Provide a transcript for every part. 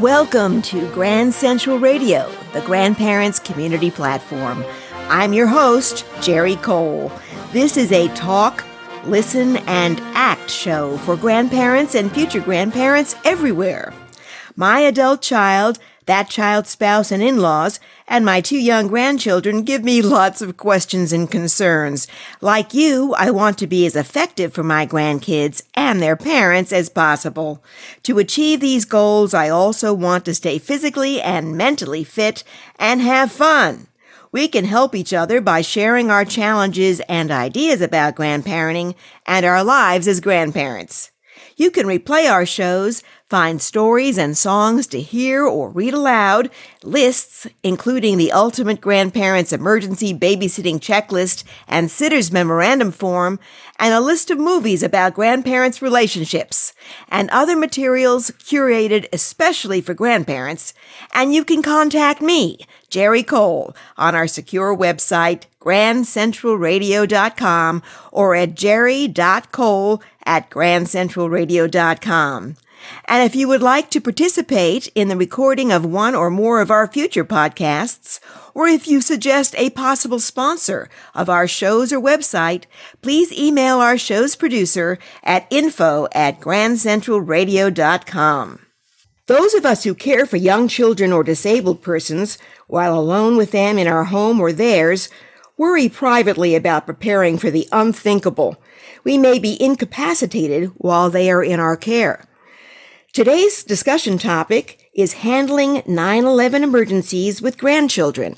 Welcome to Grand Central Radio, the grandparents community platform. I'm your host, Jerry Cole. This is a talk, listen, and act show for grandparents and future grandparents everywhere. My adult child that child's spouse and in-laws, and my two young grandchildren give me lots of questions and concerns. Like you, I want to be as effective for my grandkids and their parents as possible. To achieve these goals, I also want to stay physically and mentally fit and have fun. We can help each other by sharing our challenges and ideas about grandparenting and our lives as grandparents. You can replay our shows Find stories and songs to hear or read aloud, lists, including the Ultimate Grandparents Emergency Babysitting Checklist and Sitter's Memorandum Form, and a list of movies about grandparents' relationships, and other materials curated especially for grandparents. And you can contact me, Jerry Cole, on our secure website, grandcentralradio.com or at jerry.cole at grandcentralradio.com. And if you would like to participate in the recording of one or more of our future podcasts, or if you suggest a possible sponsor of our shows or website, please email our show's producer at info at grandcentralradio.com. Those of us who care for young children or disabled persons while alone with them in our home or theirs worry privately about preparing for the unthinkable. We may be incapacitated while they are in our care. Today's discussion topic is handling 9-11 emergencies with grandchildren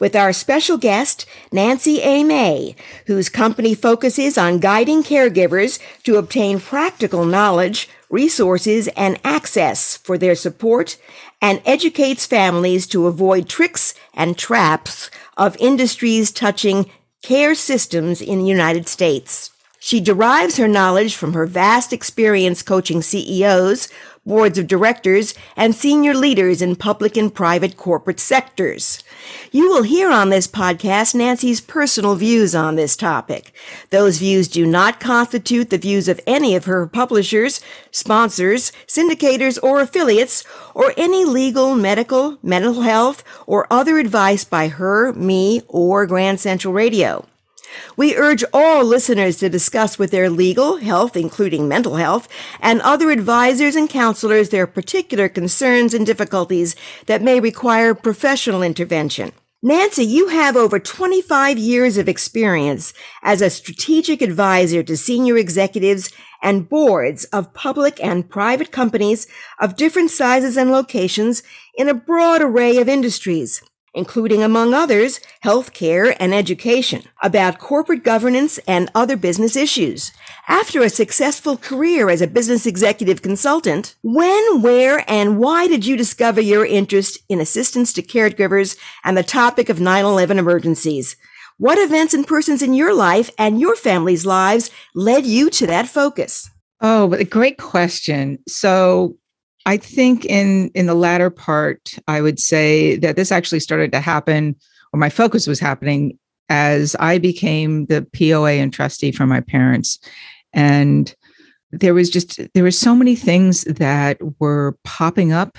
with our special guest, Nancy A. May, whose company focuses on guiding caregivers to obtain practical knowledge, resources, and access for their support and educates families to avoid tricks and traps of industries touching care systems in the United States. She derives her knowledge from her vast experience coaching CEOs, boards of directors, and senior leaders in public and private corporate sectors. You will hear on this podcast Nancy's personal views on this topic. Those views do not constitute the views of any of her publishers, sponsors, syndicators, or affiliates, or any legal, medical, mental health, or other advice by her, me, or Grand Central Radio. We urge all listeners to discuss with their legal, health, including mental health, and other advisors and counselors their particular concerns and difficulties that may require professional intervention. Nancy, you have over 25 years of experience as a strategic advisor to senior executives and boards of public and private companies of different sizes and locations in a broad array of industries including, among others, healthcare and education, about corporate governance and other business issues. After a successful career as a business executive consultant, when, where, and why did you discover your interest in assistance to caregivers and the topic of 9-11 emergencies? What events and persons in your life and your family's lives led you to that focus? Oh, but a great question. So I think in in the latter part, I would say that this actually started to happen, or my focus was happening as I became the POA and trustee for my parents, and there was just there were so many things that were popping up.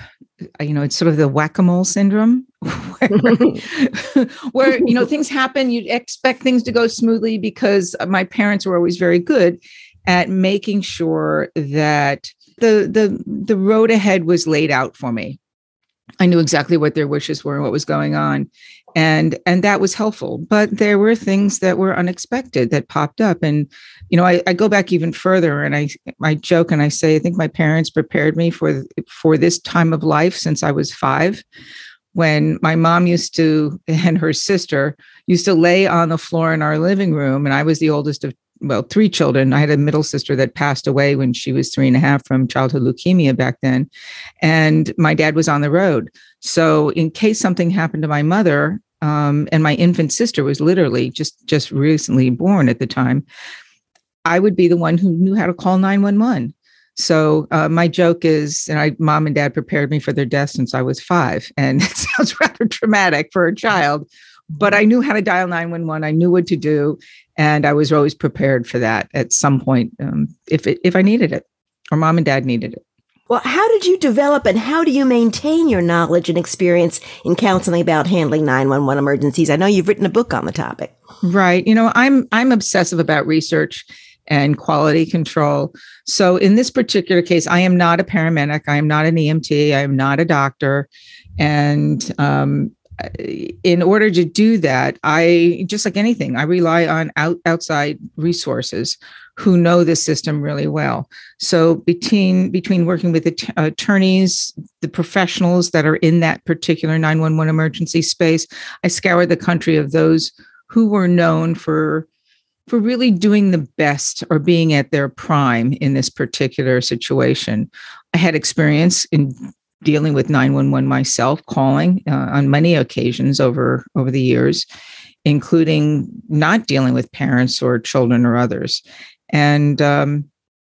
Uh, you know, it's sort of the whack a mole syndrome, where, where you know things happen. You expect things to go smoothly because my parents were always very good at making sure that the the the road ahead was laid out for me. I knew exactly what their wishes were and what was going on. And and that was helpful. But there were things that were unexpected that popped up. And, you know, I, I go back even further and I I joke and I say, I think my parents prepared me for for this time of life since I was five when my mom used to and her sister used to lay on the floor in our living room and i was the oldest of well, three children. I had a middle sister that passed away when she was three and a half from childhood leukemia back then. And my dad was on the road. So, in case something happened to my mother, um, and my infant sister was literally just just recently born at the time, I would be the one who knew how to call 911. So uh, my joke is, and I, mom and dad prepared me for their death since I was five, and it sounds rather traumatic for a child, but I knew how to dial 911. I knew what to do. And I was always prepared for that at some point um, if, it, if I needed it or mom and dad needed it. Well, how did you develop and how do you maintain your knowledge and experience in counseling about handling 911 emergencies? I know you've written a book on the topic. Right. You know, I'm I'm obsessive about research and quality control. So in this particular case, I am not a paramedic. I am not an EMT. I am not a doctor. And um, in order to do that, I just like anything, I rely on out, outside resources who know the system really well. So between between working with attorneys, the professionals that are in that particular 911 emergency space, I scoured the country of those who were known for for really doing the best or being at their prime in this particular situation. I had experience in dealing with 911 myself, calling uh, on many occasions over over the years, including not dealing with parents or children or others. And um,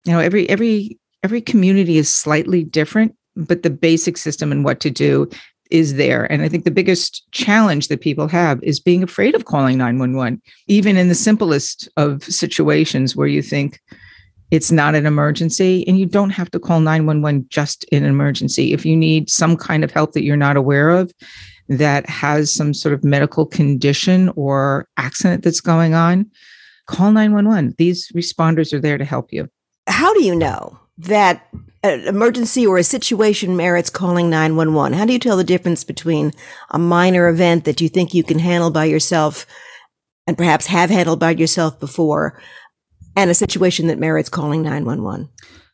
you know, every every every community is slightly different, but the basic system and what to do is there. And I think the biggest challenge that people have is being afraid of calling 911, even in the simplest of situations where you think it's not an emergency and you don't have to call 911 just in an emergency. If you need some kind of help that you're not aware of, that has some sort of medical condition or accident that's going on, call 911. These responders are there to help you. How do you know that an emergency or a situation merits calling 911? How do you tell the difference between a minor event that you think you can handle by yourself and perhaps have handled by yourself before and a situation that merits calling 911?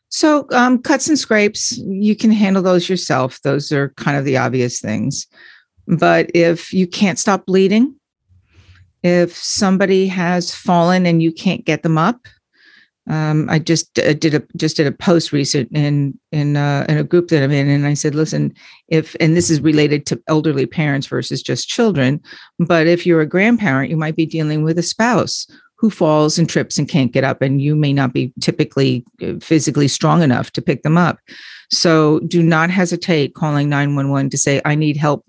So, um, cuts and scrapes, you can handle those yourself. Those are kind of the obvious things. But if you can't stop bleeding, if somebody has fallen and you can't get them up, um, I just uh, did a just did a post recent in in uh, in a group that I'm in, and I said, listen, if and this is related to elderly parents versus just children, but if you're a grandparent, you might be dealing with a spouse who falls and trips and can't get up, and you may not be typically uh, physically strong enough to pick them up. So do not hesitate calling 911 to say, I need help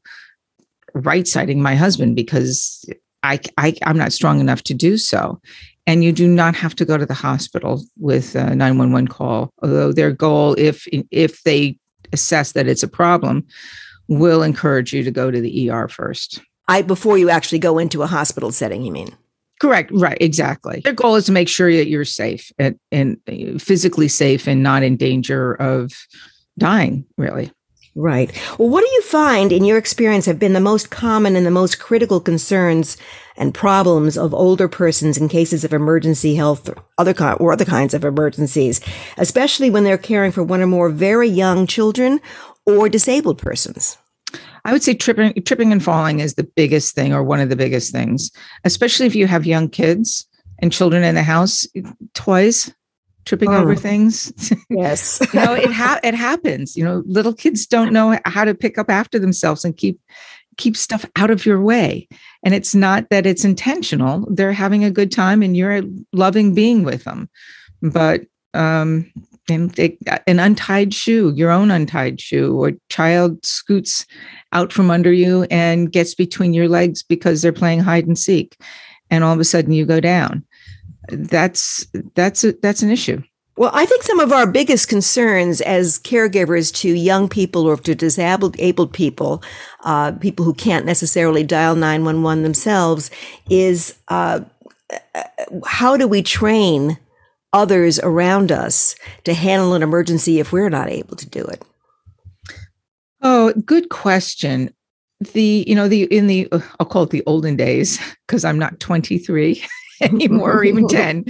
right siding my husband because I, I I'm not strong enough to do so. And you do not have to go to the hospital with a 911 call although their goal if if they assess that it's a problem will encourage you to go to the ER first. I before you actually go into a hospital setting you mean correct right exactly their goal is to make sure that you're safe and, and uh, physically safe and not in danger of dying really Right. Well, what do you find in your experience have been the most common and the most critical concerns and problems of older persons in cases of emergency health or other, or other kinds of emergencies, especially when they're caring for one or more very young children or disabled persons? I would say tripping, tripping and falling is the biggest thing or one of the biggest things, especially if you have young kids and children in the house. Toys, tripping oh. over things. Yes. you know, it ha- it happens. You know, little kids don't know how to pick up after themselves and keep keep stuff out of your way. And it's not that it's intentional. They're having a good time and you're loving being with them. But um and they, an untied shoe, your own untied shoe, or child scoots out from under you and gets between your legs because they're playing hide and seek, and all of a sudden you go down that's that's a, that's an issue. Well, I think some of our biggest concerns as caregivers to young people or to disabled abled people, uh, people who can't necessarily dial 911 themselves, is uh, how do we train others around us to handle an emergency if we're not able to do it? Oh, good question. The, you know, the, in the, I'll call it the olden days, because I'm not 23. anymore or even 10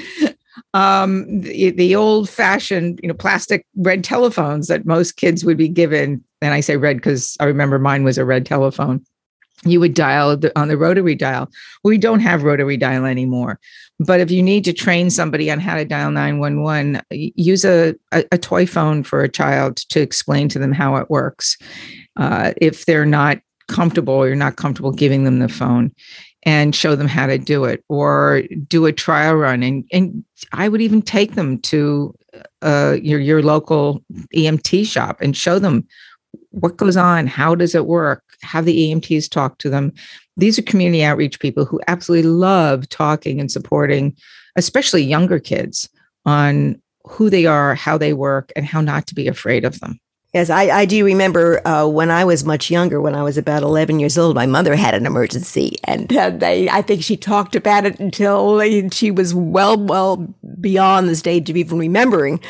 um, the, the old fashioned you know plastic red telephones that most kids would be given and i say red because i remember mine was a red telephone you would dial on the rotary dial. We don't have rotary dial anymore but if you need to train somebody on how to dial 911 use a, a, a toy phone for a child to explain to them how it works uh, if they're not comfortable or you're not comfortable giving them the phone and show them how to do it or do a trial run and and I would even take them to uh, your your local EMT shop and show them what goes on, how does it work, have the EMTs talk to them. These are community outreach people who absolutely love talking and supporting, especially younger kids, on who they are, how they work, and how not to be afraid of them. Yes, I, I do remember uh, when I was much younger, when I was about 11 years old, my mother had an emergency. And uh, they, I think she talked about it until she was well, well beyond the stage of even remembering.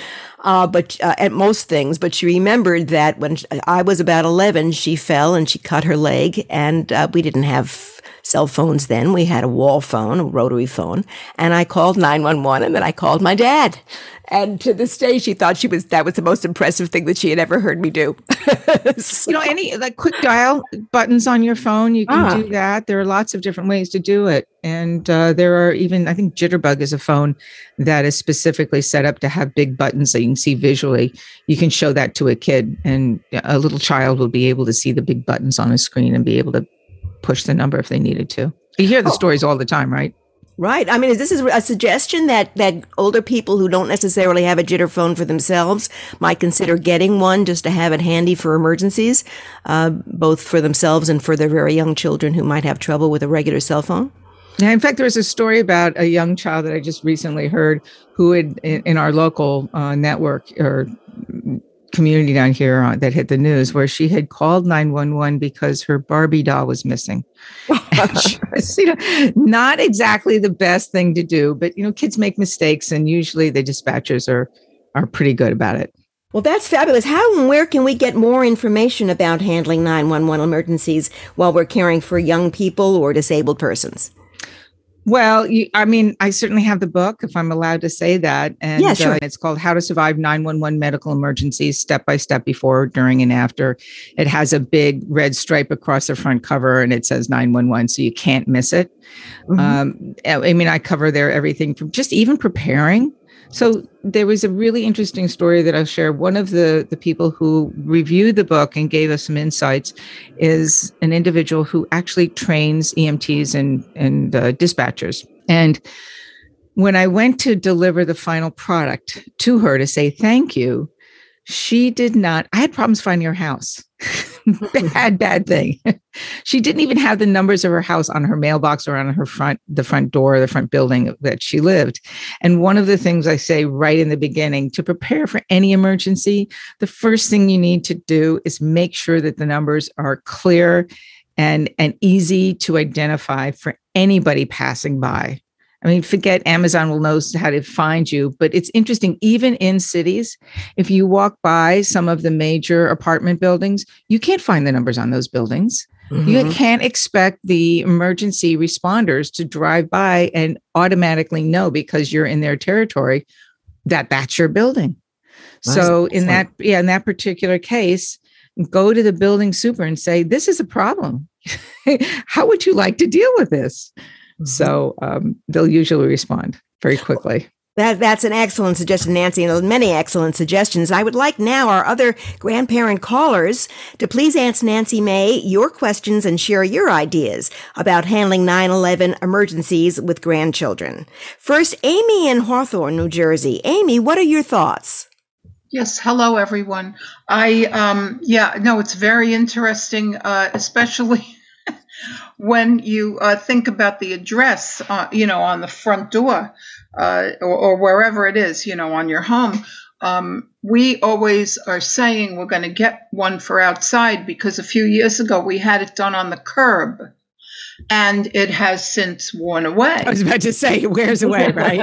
Uh, but uh, at most things, but she remembered that when I was about 11, she fell and she cut her leg, and uh, we didn't have cell phones then. We had a wall phone, a rotary phone, and I called 911 and then I called my dad. And to this day, she thought she was that was the most impressive thing that she had ever heard me do. so. You know, any like quick dial buttons on your phone, you can ah. do that. There are lots of different ways to do it, and uh, there are even I think Jitterbug is a phone that is specifically set up to have big buttons that you can see visually. You can show that to a kid, and a little child will be able to see the big buttons on a screen and be able to push the number if they needed to. You hear the oh. stories all the time, right? Right. I mean, is this is a suggestion that, that older people who don't necessarily have a jitter phone for themselves might consider getting one just to have it handy for emergencies, uh, both for themselves and for their very young children who might have trouble with a regular cell phone? Yeah, in fact, there was a story about a young child that I just recently heard who had in, in our local uh, network or community down here that hit the news where she had called 911 because her Barbie doll was missing. was, you know, not exactly the best thing to do, but you know, kids make mistakes and usually the dispatchers are are pretty good about it. Well, that's fabulous. How and where can we get more information about handling 911 emergencies while we're caring for young people or disabled persons? Well, you, I mean, I certainly have the book, if I'm allowed to say that. And yeah, sure. uh, it's called How to Survive 911 Medical Emergencies Step by Step Before, During, and After. It has a big red stripe across the front cover and it says 911, so you can't miss it. Mm-hmm. Um, I mean, I cover there everything from just even preparing so there was a really interesting story that I'll share. One of the, the people who reviewed the book and gave us some insights is an individual who actually trains EMTs and, and uh, dispatchers. And when I went to deliver the final product to her to say thank you, she did not, I had problems finding her house. bad, bad thing. she didn't even have the numbers of her house on her mailbox or on her front, the front door, the front building that she lived. And one of the things I say right in the beginning to prepare for any emergency, the first thing you need to do is make sure that the numbers are clear and, and easy to identify for anybody passing by. I mean, forget Amazon will know how to find you, but it's interesting. Even in cities, if you walk by some of the major apartment buildings, you can't find the numbers on those buildings. Mm-hmm. You can't expect the emergency responders to drive by and automatically know because you're in their territory that that's your building. so in that yeah, in that particular case, go to the building super and say, "This is a problem. How would you like to deal with this?" Mm-hmm. So um, they'll usually respond very quickly. That, that's an excellent suggestion, Nancy, and many excellent suggestions. I would like now our other grandparent callers to please ask Nancy May your questions and share your ideas about handling 9-11 emergencies with grandchildren. First, Amy in Hawthorne, New Jersey. Amy, what are your thoughts? Yes, hello everyone. I um yeah, no, it's very interesting uh especially when you uh, think about the address, uh, you know, on the front door uh, or, or, wherever it is, you know, on your home, um, we always are saying we're going to get one for outside because a few years ago we had it done on the curb and it has since worn away. I was about to say, it wears away, right?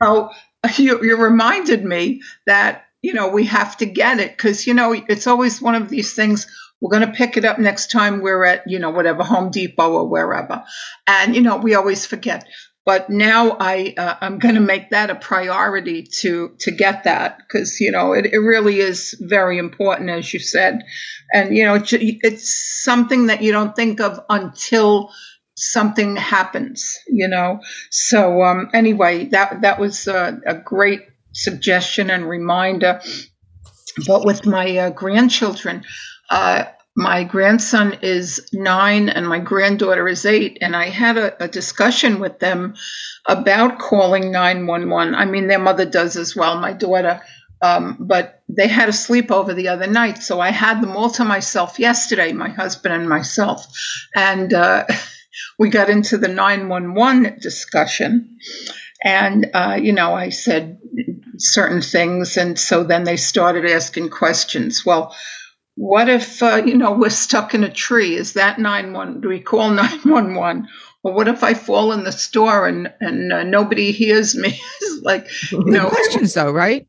oh, you, you reminded me that, you know, we have to get it because, you know, it's always one of these things we're going to pick it up next time we're at, you know, whatever Home Depot or wherever. And, you know, we always forget. But now I, uh, I'm going to make that a priority to, to get that because, you know, it, it really is very important, as you said. And, you know, it's, it's something that you don't think of until something happens, you know. So, um, anyway, that, that was a, a great suggestion and reminder. But with my uh, grandchildren, uh, my grandson is nine and my granddaughter is eight, and I had a, a discussion with them about calling 911. I mean, their mother does as well, my daughter. Um, but they had a sleepover the other night, so I had them all to myself yesterday, my husband and myself. And uh, we got into the 911 discussion. And, uh, you know, I said certain things. And so then they started asking questions. Well, what if, uh, you know, we're stuck in a tree? Is that 911? Do we call 911? Or what if I fall in the store and, and uh, nobody hears me? like, you know, questions though, right?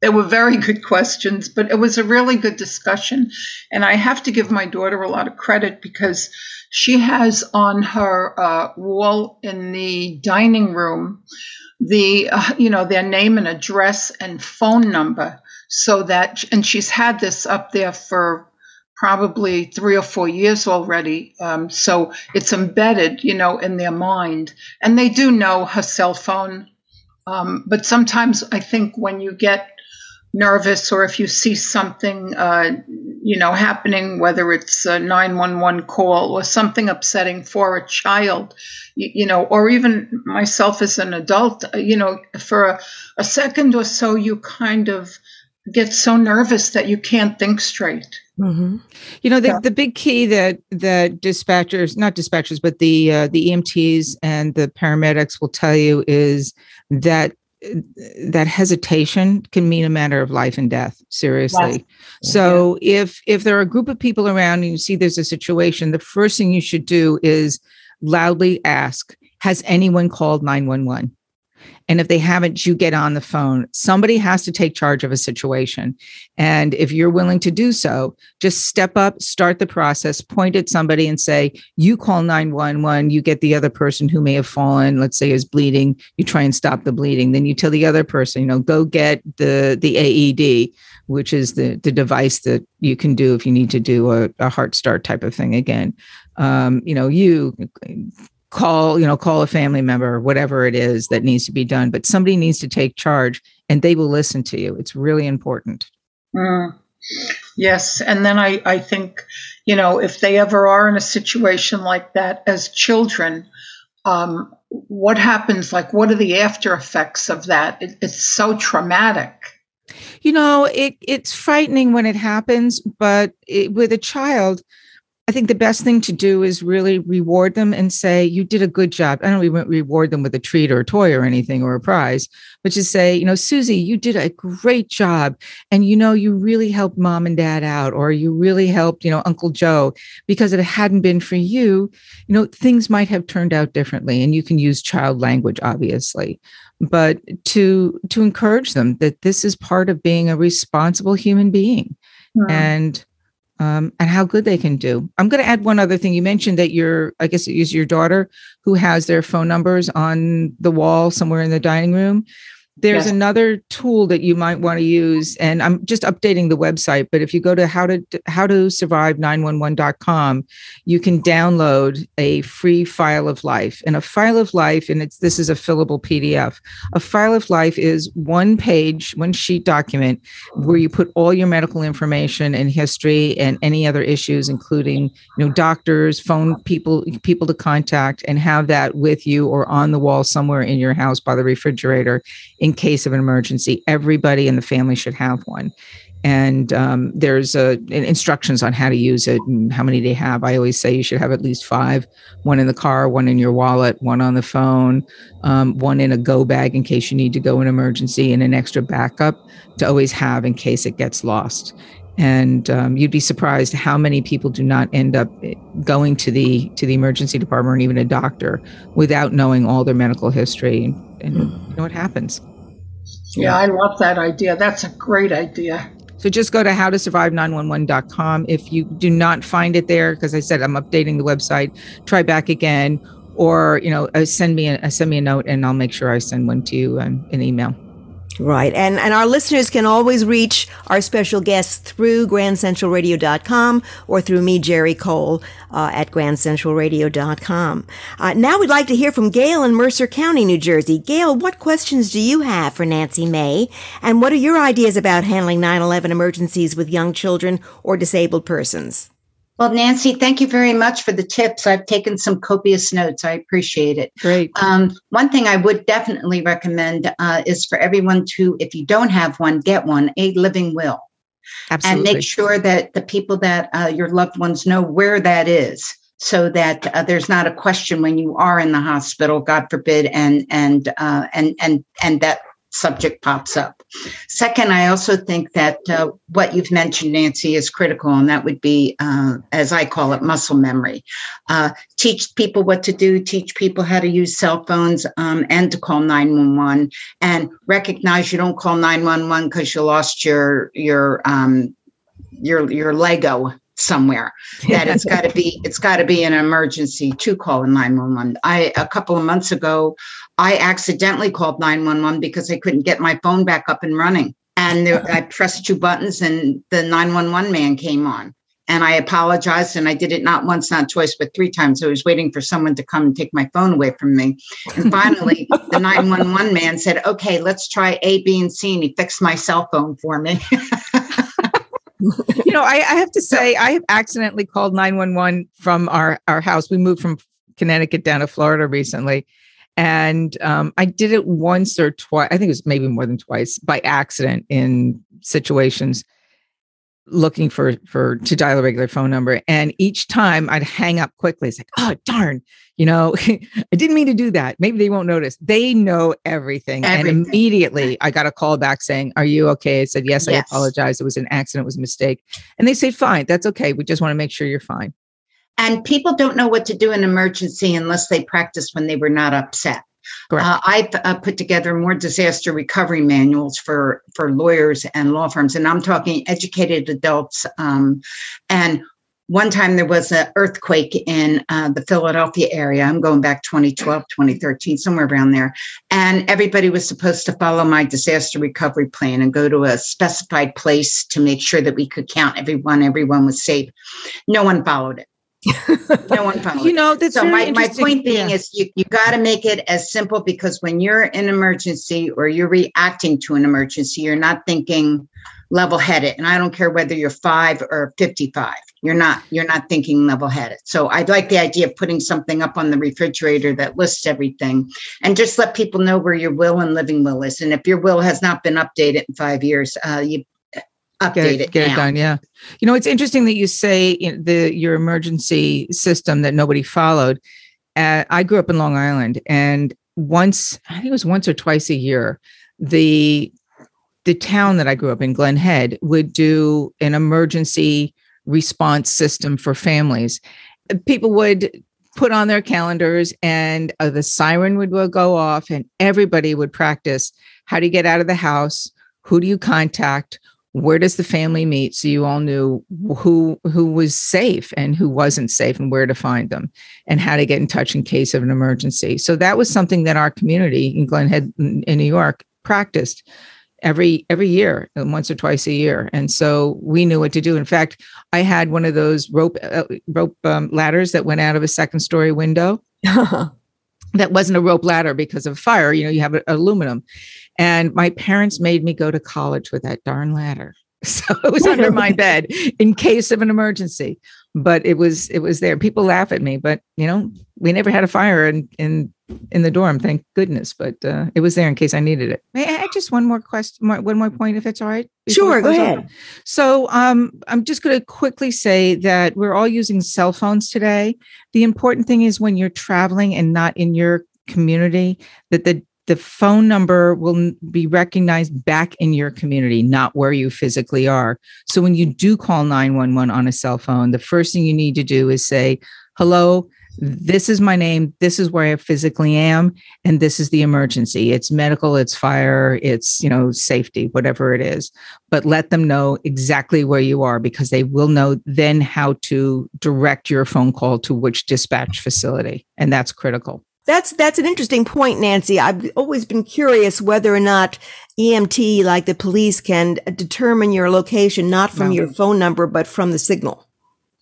They were very good questions, but it was a really good discussion. And I have to give my daughter a lot of credit because she has on her uh, wall in the dining room the uh, you know their name and address and phone number so that and she's had this up there for probably three or four years already um, so it's embedded you know in their mind. And they do know her cell phone um, but sometimes i think when you get nervous or if you see something uh, you know happening whether it's a 911 call or something upsetting for a child you, you know or even myself as an adult uh, you know for a, a second or so you kind of get so nervous that you can't think straight Mm-hmm. You know, the, yeah. the big key that that dispatchers, not dispatchers, but the uh, the EMTs and the paramedics will tell you is that that hesitation can mean a matter of life and death seriously yes. so yeah. if if there are a group of people around and you see there's a situation the first thing you should do is loudly ask has anyone called 911 and if they haven't, you get on the phone. Somebody has to take charge of a situation. And if you're willing to do so, just step up, start the process, point at somebody and say, you call 911, you get the other person who may have fallen, let's say is bleeding, you try and stop the bleeding. Then you tell the other person, you know, go get the the AED, which is the the device that you can do if you need to do a, a heart start type of thing again. Um, you know, you call you know call a family member or whatever it is that needs to be done but somebody needs to take charge and they will listen to you. It's really important. Mm. yes and then i i think you know if they ever are in a situation like that as children um, what happens like what are the after effects of that? It, it's so traumatic. You know it it's frightening when it happens but it, with a child I think the best thing to do is really reward them and say, you did a good job. I don't even reward them with a treat or a toy or anything or a prize, but just say, you know, Susie, you did a great job. And, you know, you really helped mom and dad out, or you really helped, you know, Uncle Joe, because if it hadn't been for you, you know, things might have turned out differently. And you can use child language, obviously but to to encourage them that this is part of being a responsible human being and um, and how good they can do. I'm going to add one other thing. You mentioned that your, I guess it is your daughter who has their phone numbers on the wall somewhere in the dining room. There's yes. another tool that you might want to use, and I'm just updating the website. But if you go to how to how to survive 911.com, you can download a free file of life. And a file of life, and it's this is a fillable PDF. A file of life is one page, one sheet document where you put all your medical information and history and any other issues, including you know doctors, phone people, people to contact, and have that with you or on the wall somewhere in your house by the refrigerator in case of an emergency. Everybody in the family should have one. And um, there's instructions on how to use it and how many they have. I always say you should have at least five one in the car, one in your wallet, one on the phone, um, one in a go bag in case you need to go in emergency, and an extra backup to always have in case it gets lost and um, you'd be surprised how many people do not end up going to the to the emergency department or even a doctor without knowing all their medical history and, and mm. you know what happens yeah, I love that idea. That's a great idea. So just go to howtosurvive911.com. If you do not find it there, because I said I'm updating the website, try back again, or you know, uh, send me a send me a note, and I'll make sure I send one to you um, an email. Right. And, and our listeners can always reach our special guests through grandcentralradio.com or through me, Jerry Cole, uh, at grandcentralradio.com. Uh, now we'd like to hear from Gail in Mercer County, New Jersey. Gail, what questions do you have for Nancy May? And what are your ideas about handling 9-11 emergencies with young children or disabled persons? Well, Nancy, thank you very much for the tips. I've taken some copious notes. I appreciate it. Great. Um, one thing I would definitely recommend uh, is for everyone to, if you don't have one, get one, a living will. Absolutely. And make sure that the people that uh, your loved ones know where that is. so that uh, there's not a question when you are in the hospital, God forbid, and and uh, and and and that subject pops up. Second, I also think that uh, what you've mentioned, Nancy, is critical, and that would be, uh, as I call it, muscle memory. Uh, teach people what to do, teach people how to use cell phones um, and to call 911, and recognize you don't call 911 because you lost your your um, your your Lego somewhere that it's got to be it's got to be an emergency to call 911 i a couple of months ago i accidentally called 911 because i couldn't get my phone back up and running. And there, uh-huh. i pressed two buttons and the 911 man came on. And i apologized and i did it not once not twice but three times. I was waiting for someone to come and take my phone away from me. And finally the 911 man said okay let's try a b and c. And he fixed my cell phone for me. You know, I, I, have to say, I have accidentally called 911 from our, our house. We moved from Connecticut down to Florida recently. And um, I did it once or twice. I think it was maybe more than twice by accident in situations looking for for to dial a regular phone number. And each time i'd hang up quickly. It's like oh darn you know? I didn't mean to do that. Maybe they won't notice. They know everything, everything. and immediately i got a call back saying are you okay? I said yes, yes, i apologize. It was an accident. It was a mistake. And they say fine. That's okay. We just want to make sure you're fine and people don't know what to do in emergency unless they practice when they were not upset uh, I've uh, put together more disaster recovery manuals for for lawyers and law firms, and I'm talking educated adults. Um, and one time there was an earthquake in uh, the Philadelphia area. I'm going back 2012, 2013, somewhere around there. And everybody was supposed to follow my disaster recovery plan and go to a specified place to make sure that we could count everyone, everyone was safe. No one followed it no one followed. You know, that's so my, my point being yeah. is you, you got to make it as simple because when you're in emergency or you're reacting to an emergency, you're not thinking level headed. And I don't care whether you're five or 55. You're not, you're not thinking level headed. So I like the idea of putting something up on the refrigerator that lists everything and just let people know where your will and living will is. And if your will has not been updated in five years, uh, you update get it, it get now. it done. Yeah, you know, it's interesting that you say the your emergency system that nobody followed. Uh, I grew up in Long Island, and once I think it was once or twice a year, the the town that I grew up in, Glen Head, would do an emergency response system for families. People would put on their calendars, and uh, the siren would go off, and everybody would practice how to get out of the house. Who do you contact? Where does the family meet? So you all knew who who was safe and who wasn't safe and where to find them and how to get in touch in case of an emergency. So that was something that our community in glen head in new york practiced every every year uh, once or twice a year. And so we knew what to do. In fact i had one of those rope uh, rope um, ladders that went out of a second story window that wasn't a rope ladder because of fire you know you have aluminum and my parents made me go to college with that darn ladder. So it was under my bed in case of an emergency. But it was it was there. People laugh at me, but you know, we never had a fire in in in the dorm, thank goodness. But uh, it was there in case I needed it. May I just one more question, more, one more point, if it's all right? Sure, go ahead. On? So um, I'm just going to quickly say that we're all using cell phones today. The important thing is when you're traveling and not in your community, that the the phone number will be recognized back in your community, not where you physically are. So when you do call 911 on a cell phone, the first thing you need to do is say, hello, this is my name. This is where I physically am. And this is the emergency. It's medical, it's fire, it's, you know, safety, whatever it is. But let them know exactly where you are because they will know then how to direct your phone call to which dispatch facility. And that's critical. That's that's an interesting point, Nancy. I've always been curious whether or not EMT, like the police, can determine your location not from no. your phone number but from the signal.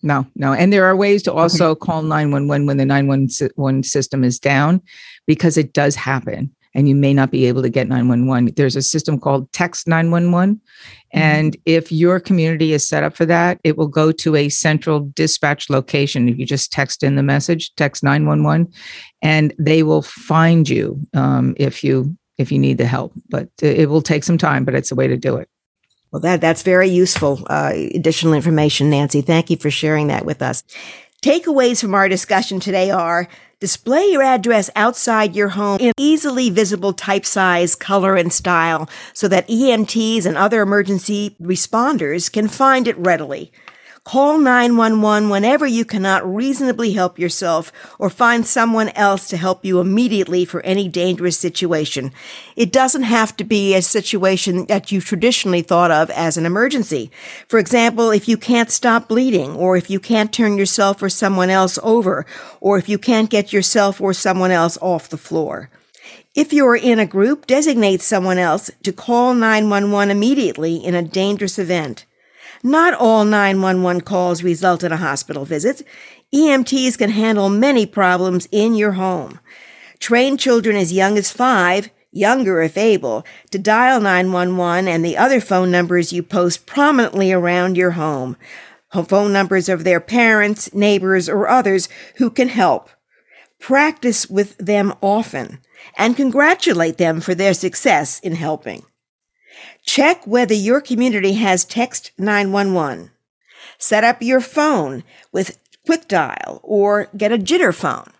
No, no, and there are ways to also call nine one one when the nine one one system is down, because it does happen and you may not be able to get 911. There's a system called Text 911. Mm-hmm. And if your community is set up for that, it will go to a central dispatch location. If you just text in the message, text 911, and they will find you um, if you if you need the help. But it will take some time, but it's a way to do it. Well, that that's very useful uh, additional information, Nancy. Thank you for sharing that with us. Takeaways from our discussion today are display your address outside your home in easily visible type size, color, and style so that EMTs and other emergency responders can find it readily. Call 911 whenever you cannot reasonably help yourself or find someone else to help you immediately for any dangerous situation. It doesn't have to be a situation that you traditionally thought of as an emergency. For example, if you can't stop bleeding, or if you can't turn yourself or someone else over, or if you can't get yourself or someone else off the floor. If you are in a group, designate someone else to call 911 immediately in a dangerous event. Not all 911 calls result in a hospital visit. EMTs can handle many problems in your home. Train children as young as five, younger if able, to dial 911 and the other phone numbers you post prominently around your home. Phone numbers of their parents, neighbors, or others who can help. Practice with them often and congratulate them for their success in helping. Check whether your community has text 911. Set up your phone with quick dial or get a jitter phone.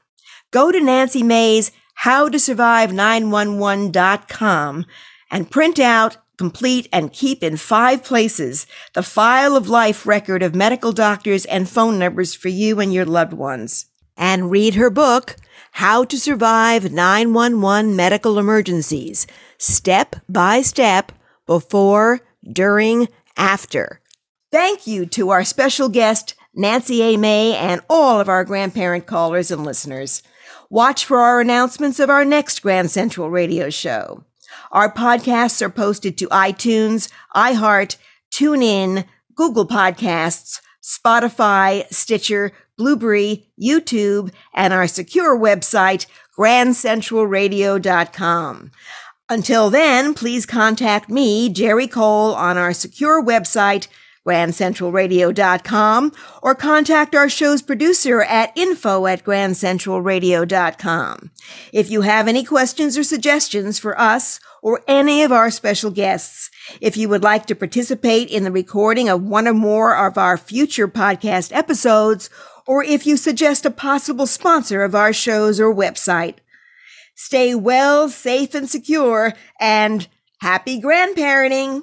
Go to Nancy Mays howtosurvive911.com and print out, complete, and keep in five places the file of life record of medical doctors and phone numbers for you and your loved ones. And read her book, How to Survive 911 Medical Emergencies, step by step before, during, after. Thank you to our special guest, Nancy A. May, and all of our grandparent callers and listeners. Watch for our announcements of our next Grand Central radio show. Our podcasts are posted to iTunes, iHeart, TuneIn, Google Podcasts, Spotify, Stitcher, Blubrry, YouTube, and our secure website, grandcentralradio.com. Until then, please contact me, Jerry Cole, on our secure website, grandcentralradio.com, or contact our show's producer at info at grandcentralradio.com. If you have any questions or suggestions for us or any of our special guests, if you would like to participate in the recording of one or more of our future podcast episodes, or if you suggest a possible sponsor of our shows or website, Stay well, safe, and secure, and happy grandparenting!